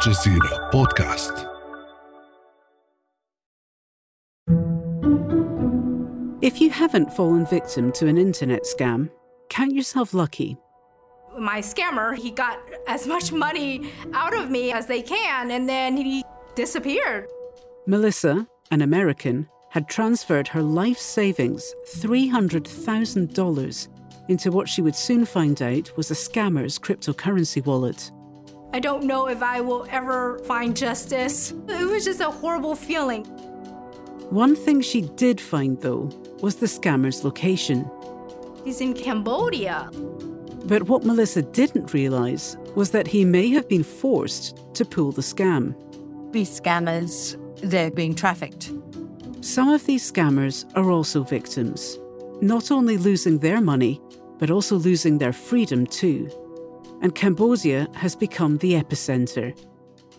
الجزيرة بودكاست If you haven't fallen victim to an internet scam, count yourself lucky. My scammer, he got as much money out of me as they can, and then he disappeared. Melissa, an American, had transferred her life savings, $300,000, into what she would soon find out was a scammer's cryptocurrency wallet. I don't know if I will ever find justice. It was just a horrible feeling. One thing she did find, though, was the scammer's location. He's in Cambodia. But what Melissa didn't realise was that he may have been forced to pull the scam. These scammers, they're being trafficked. Some of these scammers are also victims, not only losing their money, but also losing their freedom too. And Cambodia has become the epicentre.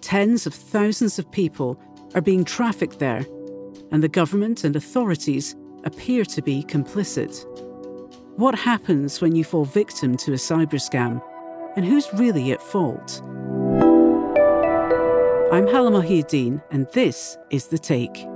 Tens of thousands of people are being trafficked there, and the government and authorities appear to be complicit. What happens when you fall victim to a cyber scam? And who's really at fault? I'm Halla Mohieddeen, and this is The Take.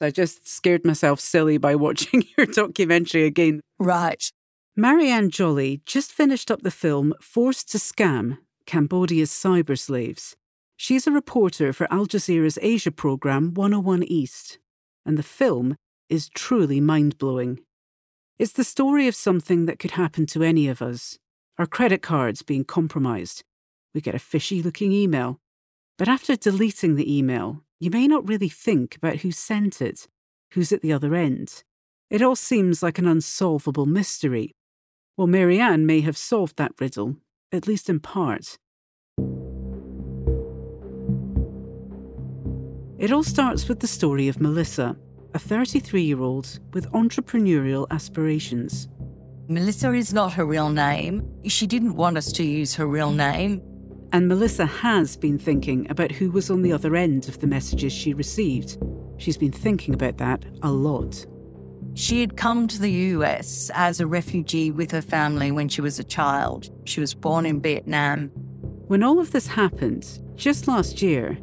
I just scared myself silly by watching your documentary again. Right. Mary Ann Jolley just finished up the film Forced to Scam Cambodia's Cyber Slaves. She's a reporter for Al Jazeera's Asia programme 101 East, and the film is truly mind blowing. It's the story of something that could happen to any of us our credit cards being compromised. We get a fishy looking email. But after deleting the email, you may not really think about who sent it, who's at the other end. It all seems like an unsolvable mystery. Well, Mary Ann may have solved that riddle, at least in part. It all starts with the story of Melissa, a 33 year old with entrepreneurial aspirations. Melissa is not her real name. She didn't want us to use her real name. And Melissa has been thinking about who was on the other end of the messages she received. She's been thinking about that a lot. She had come to the US as a refugee with her family when she was a child. She was born in Vietnam. When all of this happened, just last year,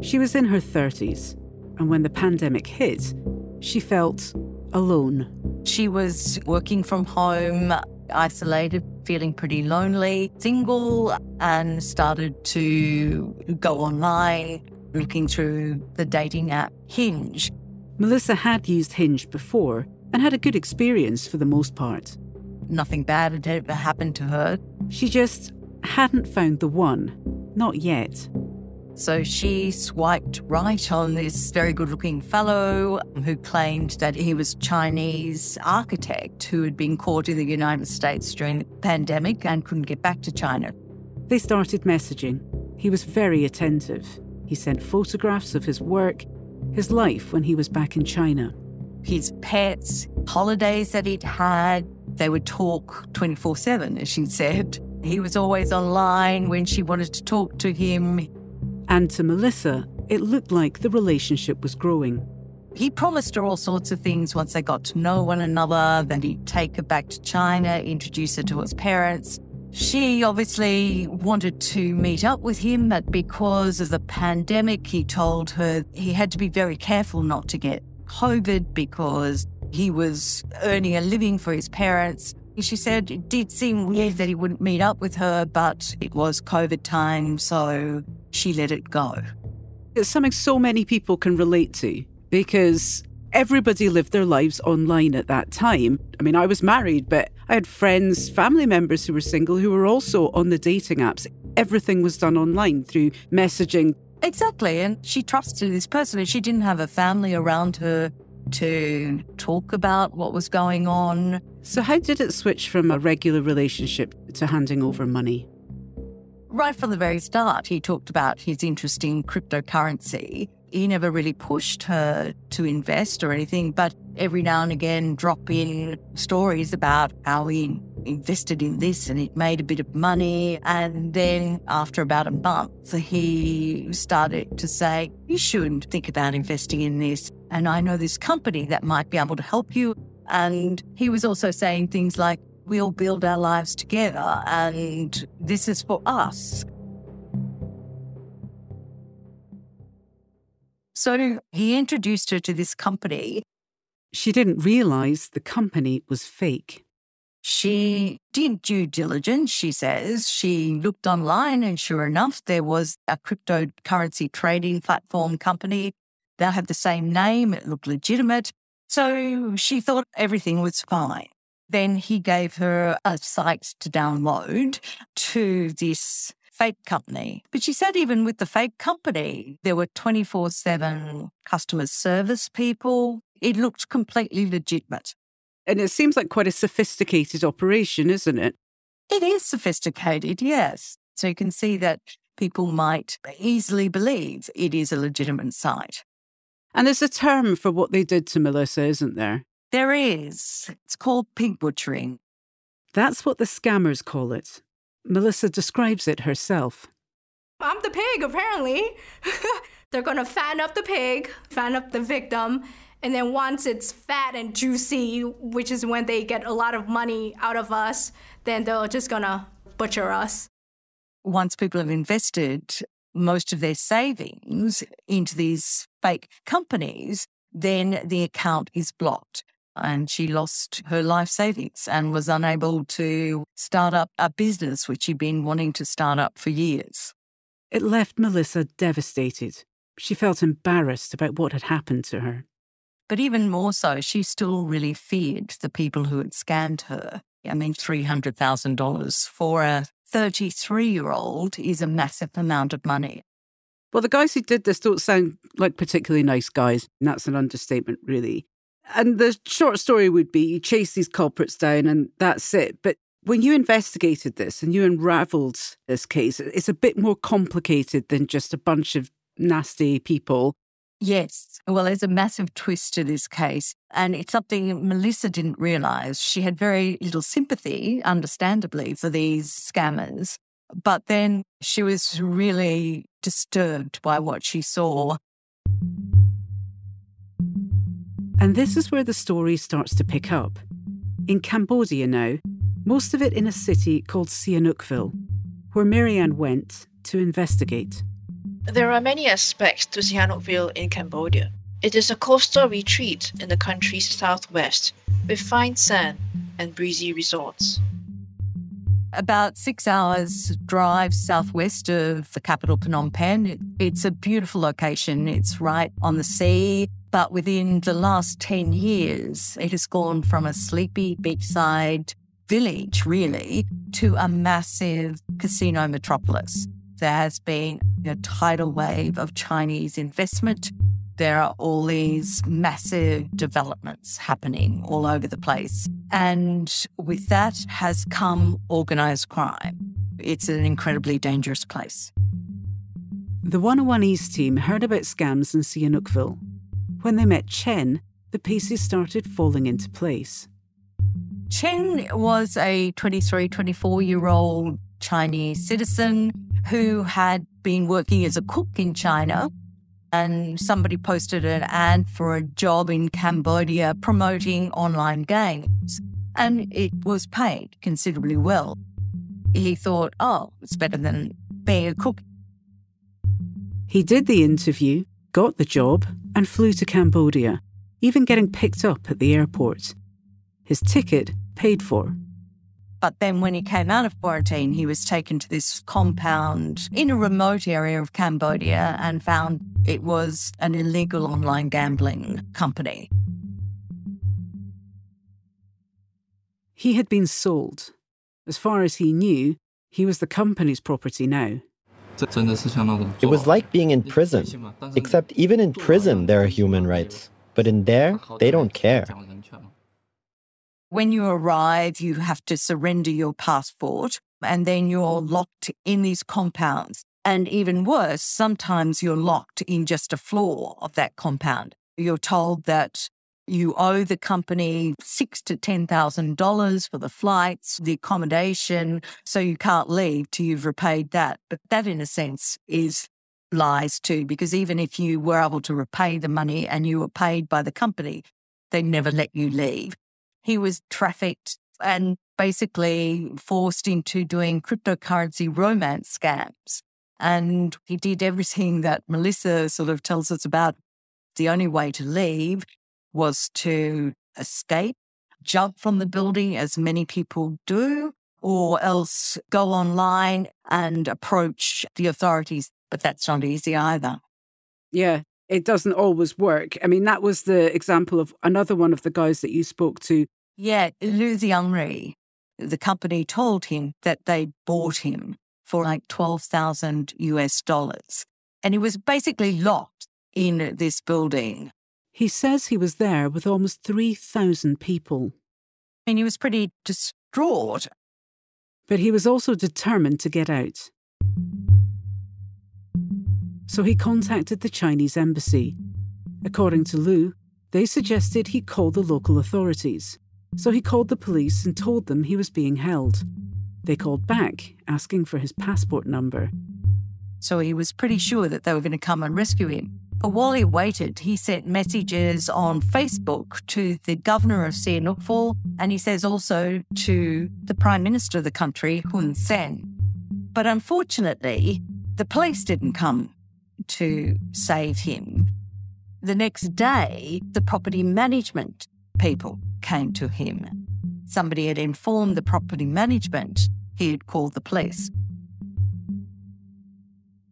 she was in her 30s. And when the pandemic hit, she felt alone. She was working from home, isolated, feeling pretty lonely, single, and started to go online, looking through the dating app Hinge. Melissa had used Hinge before and had a good experience for the most part. Nothing bad had ever happened to her. She just hadn't found the one. Not yet. So she swiped right on this very good looking fellow who claimed that he was Chinese architect who had been caught in the United States during the pandemic and couldn't get back to China. They started messaging. He was very attentive. He sent photographs of his work, his life when he was back in China. His pets, holidays that he'd had, they would talk 24 7, as she said. He was always online when she wanted to talk to him. And to Melissa, it looked like the relationship was growing. He promised her all sorts of things once they got to know one another, that he'd take her back to China, introduce her to his parents. She obviously wanted to meet up with him, but because of the pandemic, he told her he had to be very careful not to get COVID because he was earning a living for his parents. She said it did seem weird that he wouldn't meet up with her, but it was COVID time, so she let it go. It's something so many people can relate to because everybody lived their lives online at that time. I mean, I was married, but I had friends, family members who were single who were also on the dating apps. Everything was done online through messaging. Exactly. And she trusted this person and she didn't have a family around her to talk about what was going on. So, how did it switch from a regular relationship to handing over money? Right from the very start, he talked about his interest in cryptocurrency. He never really pushed her to invest or anything, but every now and again drop in stories about how he invested in this and it made a bit of money. And then after about a month, he started to say, You shouldn't think about investing in this. And I know this company that might be able to help you. And he was also saying things like, We'll build our lives together and this is for us. So he introduced her to this company. She didn't realize the company was fake. She did due diligence, she says. She looked online, and sure enough, there was a cryptocurrency trading platform company that had the same name. It looked legitimate. So she thought everything was fine. Then he gave her a site to download to this fake company. But she said, even with the fake company, there were 24 7 customer service people. It looked completely legitimate. And it seems like quite a sophisticated operation, isn't it? It is sophisticated, yes. So you can see that people might easily believe it is a legitimate site. And there's a term for what they did to Melissa, isn't there? There is. It's called pig butchering. That's what the scammers call it. Melissa describes it herself. I'm the pig, apparently. They're gonna fatten up the pig, fan up the victim, and then once it's fat and juicy, which is when they get a lot of money out of us, then they're just gonna butcher us. Once people have invested most of their savings into these fake companies, then the account is blocked and she lost her life savings and was unable to start up a business which she'd been wanting to start up for years. It left Melissa devastated. She felt embarrassed about what had happened to her. But even more so, she still really feared the people who had scammed her. I mean, $300,000 for a 33 year old is a massive amount of money. Well, the guys who did this don't sound like particularly nice guys. And that's an understatement, really. And the short story would be you chase these culprits down and that's it. But when you investigated this and you unraveled this case, it's a bit more complicated than just a bunch of nasty people. Yes. Well, there's a massive twist to this case. And it's something Melissa didn't realize. She had very little sympathy, understandably, for these scammers. But then she was really disturbed by what she saw. And this is where the story starts to pick up. In Cambodia now, most of it in a city called Sihanoukville, where Mary Ann went to investigate. There are many aspects to Sihanoukville in Cambodia. It is a coastal retreat in the country's southwest, with fine sand and breezy resorts. About six hours drive southwest of the capital Phnom Penh. It's a beautiful location. It's right on the sea. But within the last 10 years, it has gone from a sleepy beachside village, really, to a massive casino metropolis. There has been a tidal wave of Chinese investment. There are all these massive developments happening all over the place. And with that has come organized crime. It's an incredibly dangerous place. The 101 East team heard about scams in Sihanoukville when they met Chen, the pieces started falling into place. Chen was a 23, 24 year old Chinese citizen who had been working as a cook in China. And somebody posted an ad for a job in Cambodia promoting online games. And it was paid considerably well. He thought, oh, it's better than being a cook. He did the interview got the job and flew to Cambodia, even getting picked up at the airport. His ticket paid for. But then when he came out of quarantine, he was taken to this compound in a remote area of Cambodia and found it was an illegal online gambling company. He had been sold. As far as he knew, he was the company's property now. It was like being in prison, except even in prison there are human rights, but in there they don't care. When you arrive, you have to surrender your passport, and then you're mm. locked in these compounds. And even worse, sometimes you're locked in just a floor of that compound. You're told that you owe the company six to ten thousand dollars for the flights, the accommodation, so you can't leave till you've repaid that. But that, in a sense, is lies too, because even if you were able to repay the money and you were paid by the company, they never let you leave. He was trafficked and basically forced into doing cryptocurrency romance scams. And he did everything that Melissa sort of tells us about. The only way to leave was to escape, jump from the building, as many people do, or else go online and approach the authorities. But that's not easy either. Yeah, it doesn't always work. I mean, that was the example of another one of the guys that you spoke to. Yeah, Liu Xiangri. The company told him that they bought him for like 12,000 US dollars. And he was basically locked in this building. He says he was there with almost 3,000 people. And he was pretty distraught. But he was also determined to get out. So he contacted the Chinese embassy. According to Liu, they suggested he call the local authorities. So he called the police and told them he was being held. They called back, asking for his passport number. So he was pretty sure that they were going to come and rescue him. But while he waited, he sent messages on Facebook to the governor of Sihanoukville, and he says also to the prime minister of the country, Hun Sen. But unfortunately, the police didn't come to save him. The next day, the property management people came to him. Somebody had informed the property management he had called the police.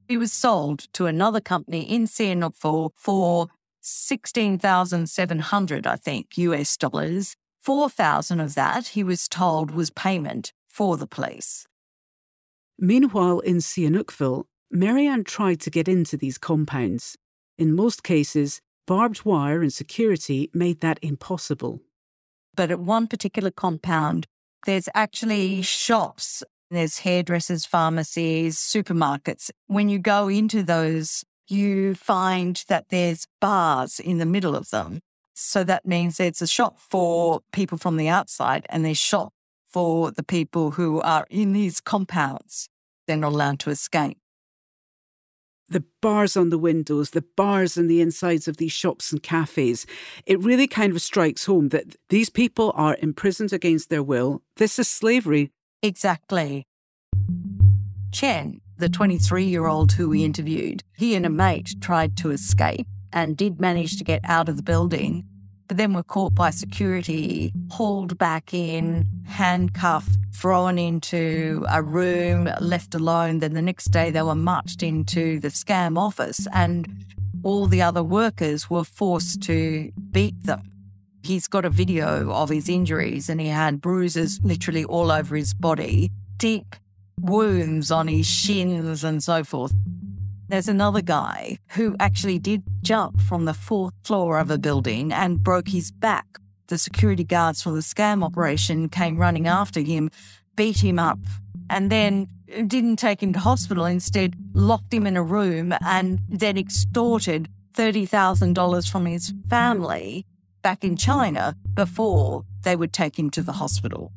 He was sold to another company in Sihanoukville for 16,700, I think, US dollars. 4,000 of that, he was told, was payment for the police. Meanwhile, in Sihanoukville, Mary Ann tried to get into these compounds. In most cases, barbed wire and security made that impossible. But at one particular compound, there's actually shops, there's hairdressers, pharmacies, supermarkets. When you go into those, you find that there's bars in the middle of them. So that means there's a shop for people from the outside and there's shop for the people who are in these compounds. They're not allowed to escape the bars on the windows, the bars in the insides of these shops and cafes, it really kind of strikes home that these people are imprisoned against their will. This is slavery. Exactly. Chen, the 23 year old who we interviewed, he and a mate tried to escape and did manage to get out of the building but then were caught by security, hauled back in, handcuffed, thrown into a room, left alone. Then the next day they were marched into the scam office, and all the other workers were forced to beat them. He's got a video of his injuries, and he had bruises literally all over his body, deep wounds on his shins, and so forth. There's another guy who actually did jump from the fourth floor of a building and broke his back. The security guards from the scam operation came running after him, beat him up, and then didn't take him to hospital. Instead, locked him in a room and then extorted $30,000 from his family back in China before they would take him to the hospital.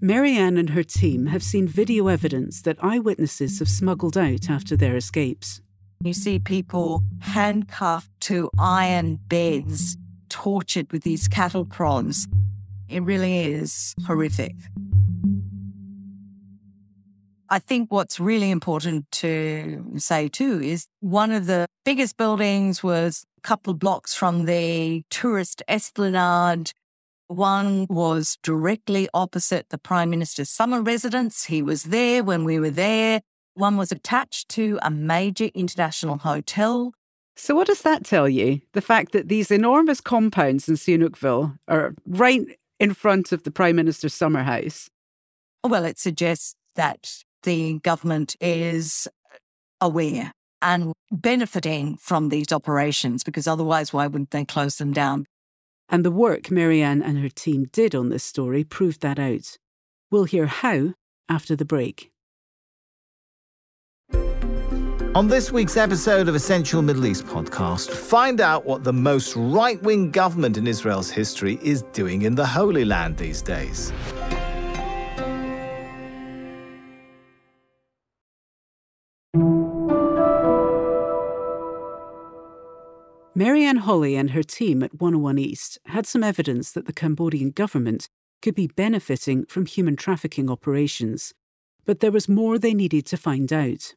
Mary Ann and her team have seen video evidence that eyewitnesses have smuggled out after their escapes. You see people handcuffed to iron beds, tortured with these cattle prods. It really is horrific. I think what's really important to say too is one of the biggest buildings was a couple of blocks from the tourist esplanade one was directly opposite the Prime Minister's summer residence. He was there when we were there. One was attached to a major international hotel. So, what does that tell you? The fact that these enormous compounds in Sihanoukville are right in front of the Prime Minister's summer house? Well, it suggests that the government is aware and benefiting from these operations because otherwise, why wouldn't they close them down? And the work Mary Ann and her team did on this story proved that out. We'll hear how after the break. On this week's episode of Essential Middle East podcast, find out what the most right wing government in Israel's history is doing in the Holy Land these days. Mary Ann Holly and her team at 101 East had some evidence that the Cambodian government could be benefiting from human trafficking operations, but there was more they needed to find out.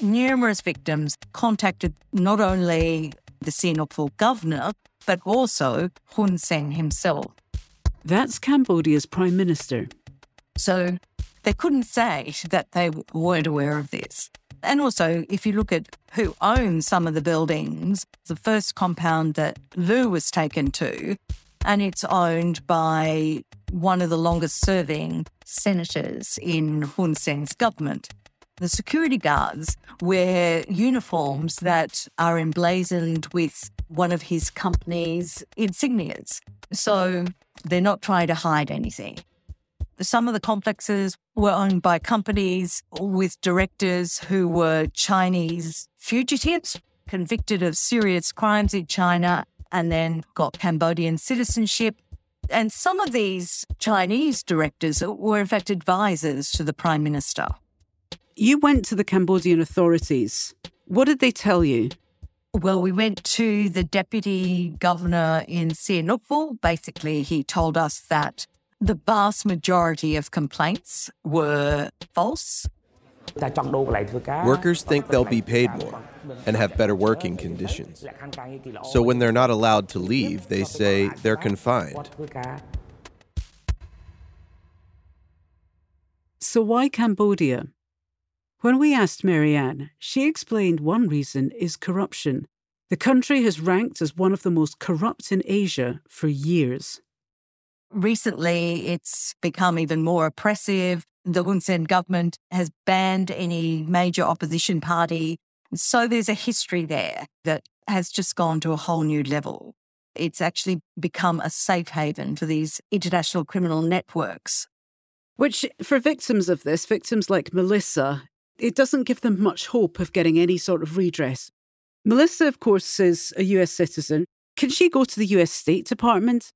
Numerous victims contacted not only the Sihanoukville governor, but also Hun Sen himself. That's Cambodia's prime minister. So they couldn't say that they weren't aware of this. And also, if you look at who owns some of the buildings, the first compound that Liu was taken to, and it's owned by one of the longest serving senators in Hun Sen's government. The security guards wear uniforms that are emblazoned with one of his company's insignias. So they're not trying to hide anything. Some of the complexes were owned by companies with directors who were Chinese fugitives convicted of serious crimes in China and then got Cambodian citizenship. And some of these Chinese directors were, in fact, advisors to the Prime Minister. You went to the Cambodian authorities. What did they tell you? Well, we went to the deputy governor in Sihanoukville. Basically, he told us that the vast majority of complaints were false. Workers think they'll be paid more and have better working conditions. So when they're not allowed to leave, they say they're confined. So why Cambodia? When we asked Mary Ann, she explained one reason is corruption. The country has ranked as one of the most corrupt in Asia for years. Recently, it's become even more oppressive. The Hun Sen government has banned any major opposition party. So there's a history there that has just gone to a whole new level. It's actually become a safe haven for these international criminal networks. Which, for victims of this, victims like Melissa, it doesn't give them much hope of getting any sort of redress. Melissa, of course, is a US citizen. Can she go to the US State Department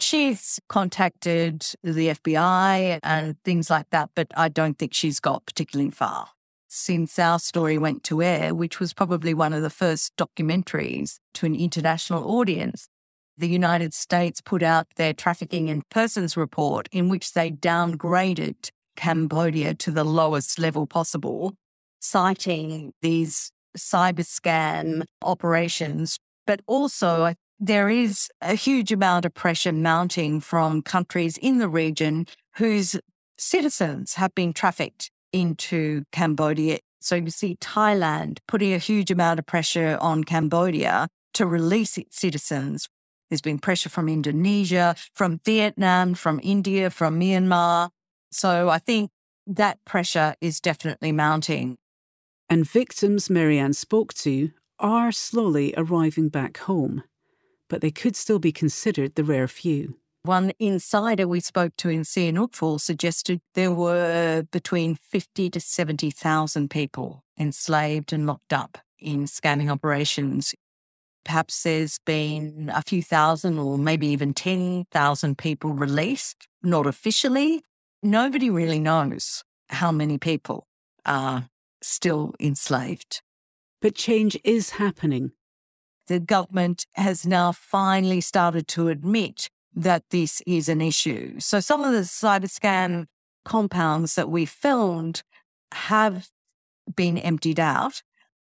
She's contacted the FBI and things like that, but I don't think she's got particularly far. Since our story went to air, which was probably one of the first documentaries to an international audience, the United States put out their trafficking in persons report in which they downgraded Cambodia to the lowest level possible, citing these cyber scam operations. But also, there is a huge amount of pressure mounting from countries in the region whose citizens have been trafficked into Cambodia. So you see Thailand putting a huge amount of pressure on Cambodia to release its citizens. There's been pressure from Indonesia, from Vietnam, from India, from Myanmar. So I think that pressure is definitely mounting. And victims Mary Ann spoke to are slowly arriving back home but they could still be considered the rare few. One insider we spoke to in Sihanoukville suggested there were between 50 to 70,000 people enslaved and locked up in scamming operations. Perhaps there's been a few thousand or maybe even 10,000 people released, not officially. Nobody really knows how many people are still enslaved. But change is happening the government has now finally started to admit that this is an issue. So some of the cyber scam compounds that we filmed have been emptied out.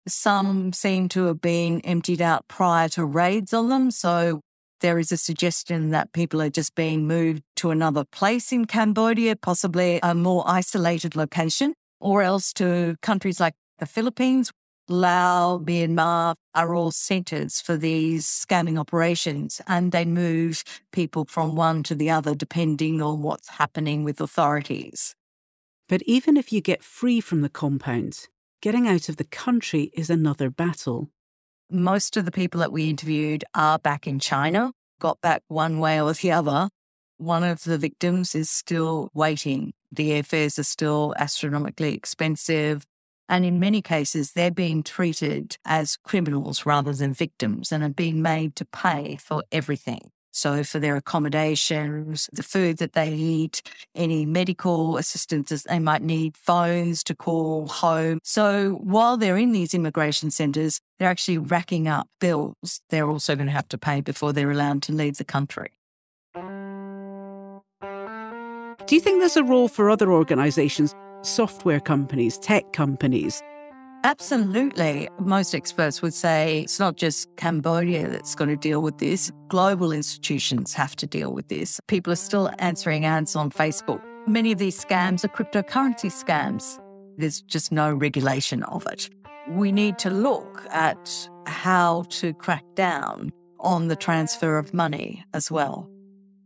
Some seem to have been emptied out prior to raids on them. So there is a suggestion that people are just being moved to another place in Cambodia, possibly a more isolated location, or else to countries like the Philippines, Laos, Myanmar are all centres for these scamming operations, and they move people from one to the other depending on what's happening with authorities. But even if you get free from the compound, getting out of the country is another battle. Most of the people that we interviewed are back in China, got back one way or the other. One of the victims is still waiting The airfares are still astronomically expensive. And in many cases, they're being treated as criminals rather than victims and are being made to pay for everything. So, for their accommodations, the food that they eat, any medical assistance they might need, phones to call home. So, while they're in these immigration centres, they're actually racking up bills they're also going to have to pay before they're allowed to leave the country. Do you think there's a role for other organisations, software companies, tech companies? Absolutely. Most experts would say it's not just Cambodia that's going to deal with this. Global institutions have to deal with this. People are still answering ads on Facebook. Many of these scams are cryptocurrency scams. There's just no regulation of it. We need to look at how to crack down on the transfer of money as well.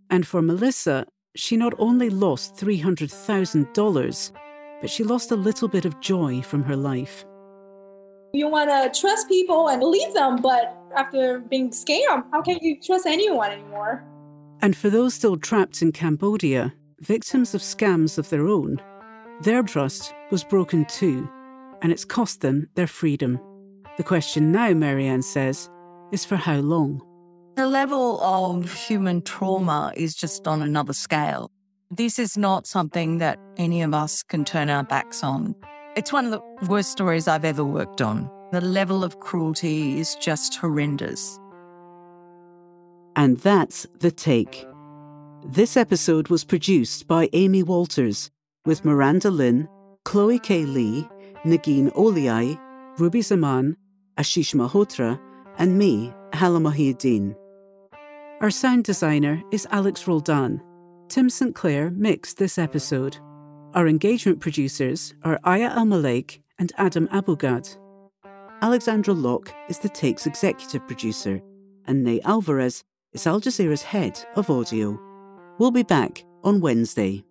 And for Melissa, she not only lost $300,000, but she lost a little bit of joy from her life. You want to trust people and believe them, but after being scammed, how can you trust anyone anymore? And for those still trapped in Cambodia, victims of scams of their own, their trust was broken too, and it's cost them their freedom. The question now, Mary Ann says, is for how long? The level of human trauma is just on another scale. This is not something that any of us can turn our backs on. It's one of the worst stories I've ever worked on. The level of cruelty is just horrendous. And that's The Take. This episode was produced by Amy Walters with Miranda Lin, Chloe K. Li, Negin Owliaei, Ruby Zaman, Ashish Malhotra, and me, Halla Mohieddeen. Our sound designer is Alex Roldan. Tim St. Clair mixed this episode. Our engagement producers are Aya Elmileik and Adam Abou-Gad. Alexandra Locke is the Take's executive producer, and Nate Alvarez is Al Jazeera's head of audio. We'll be back on Wednesday.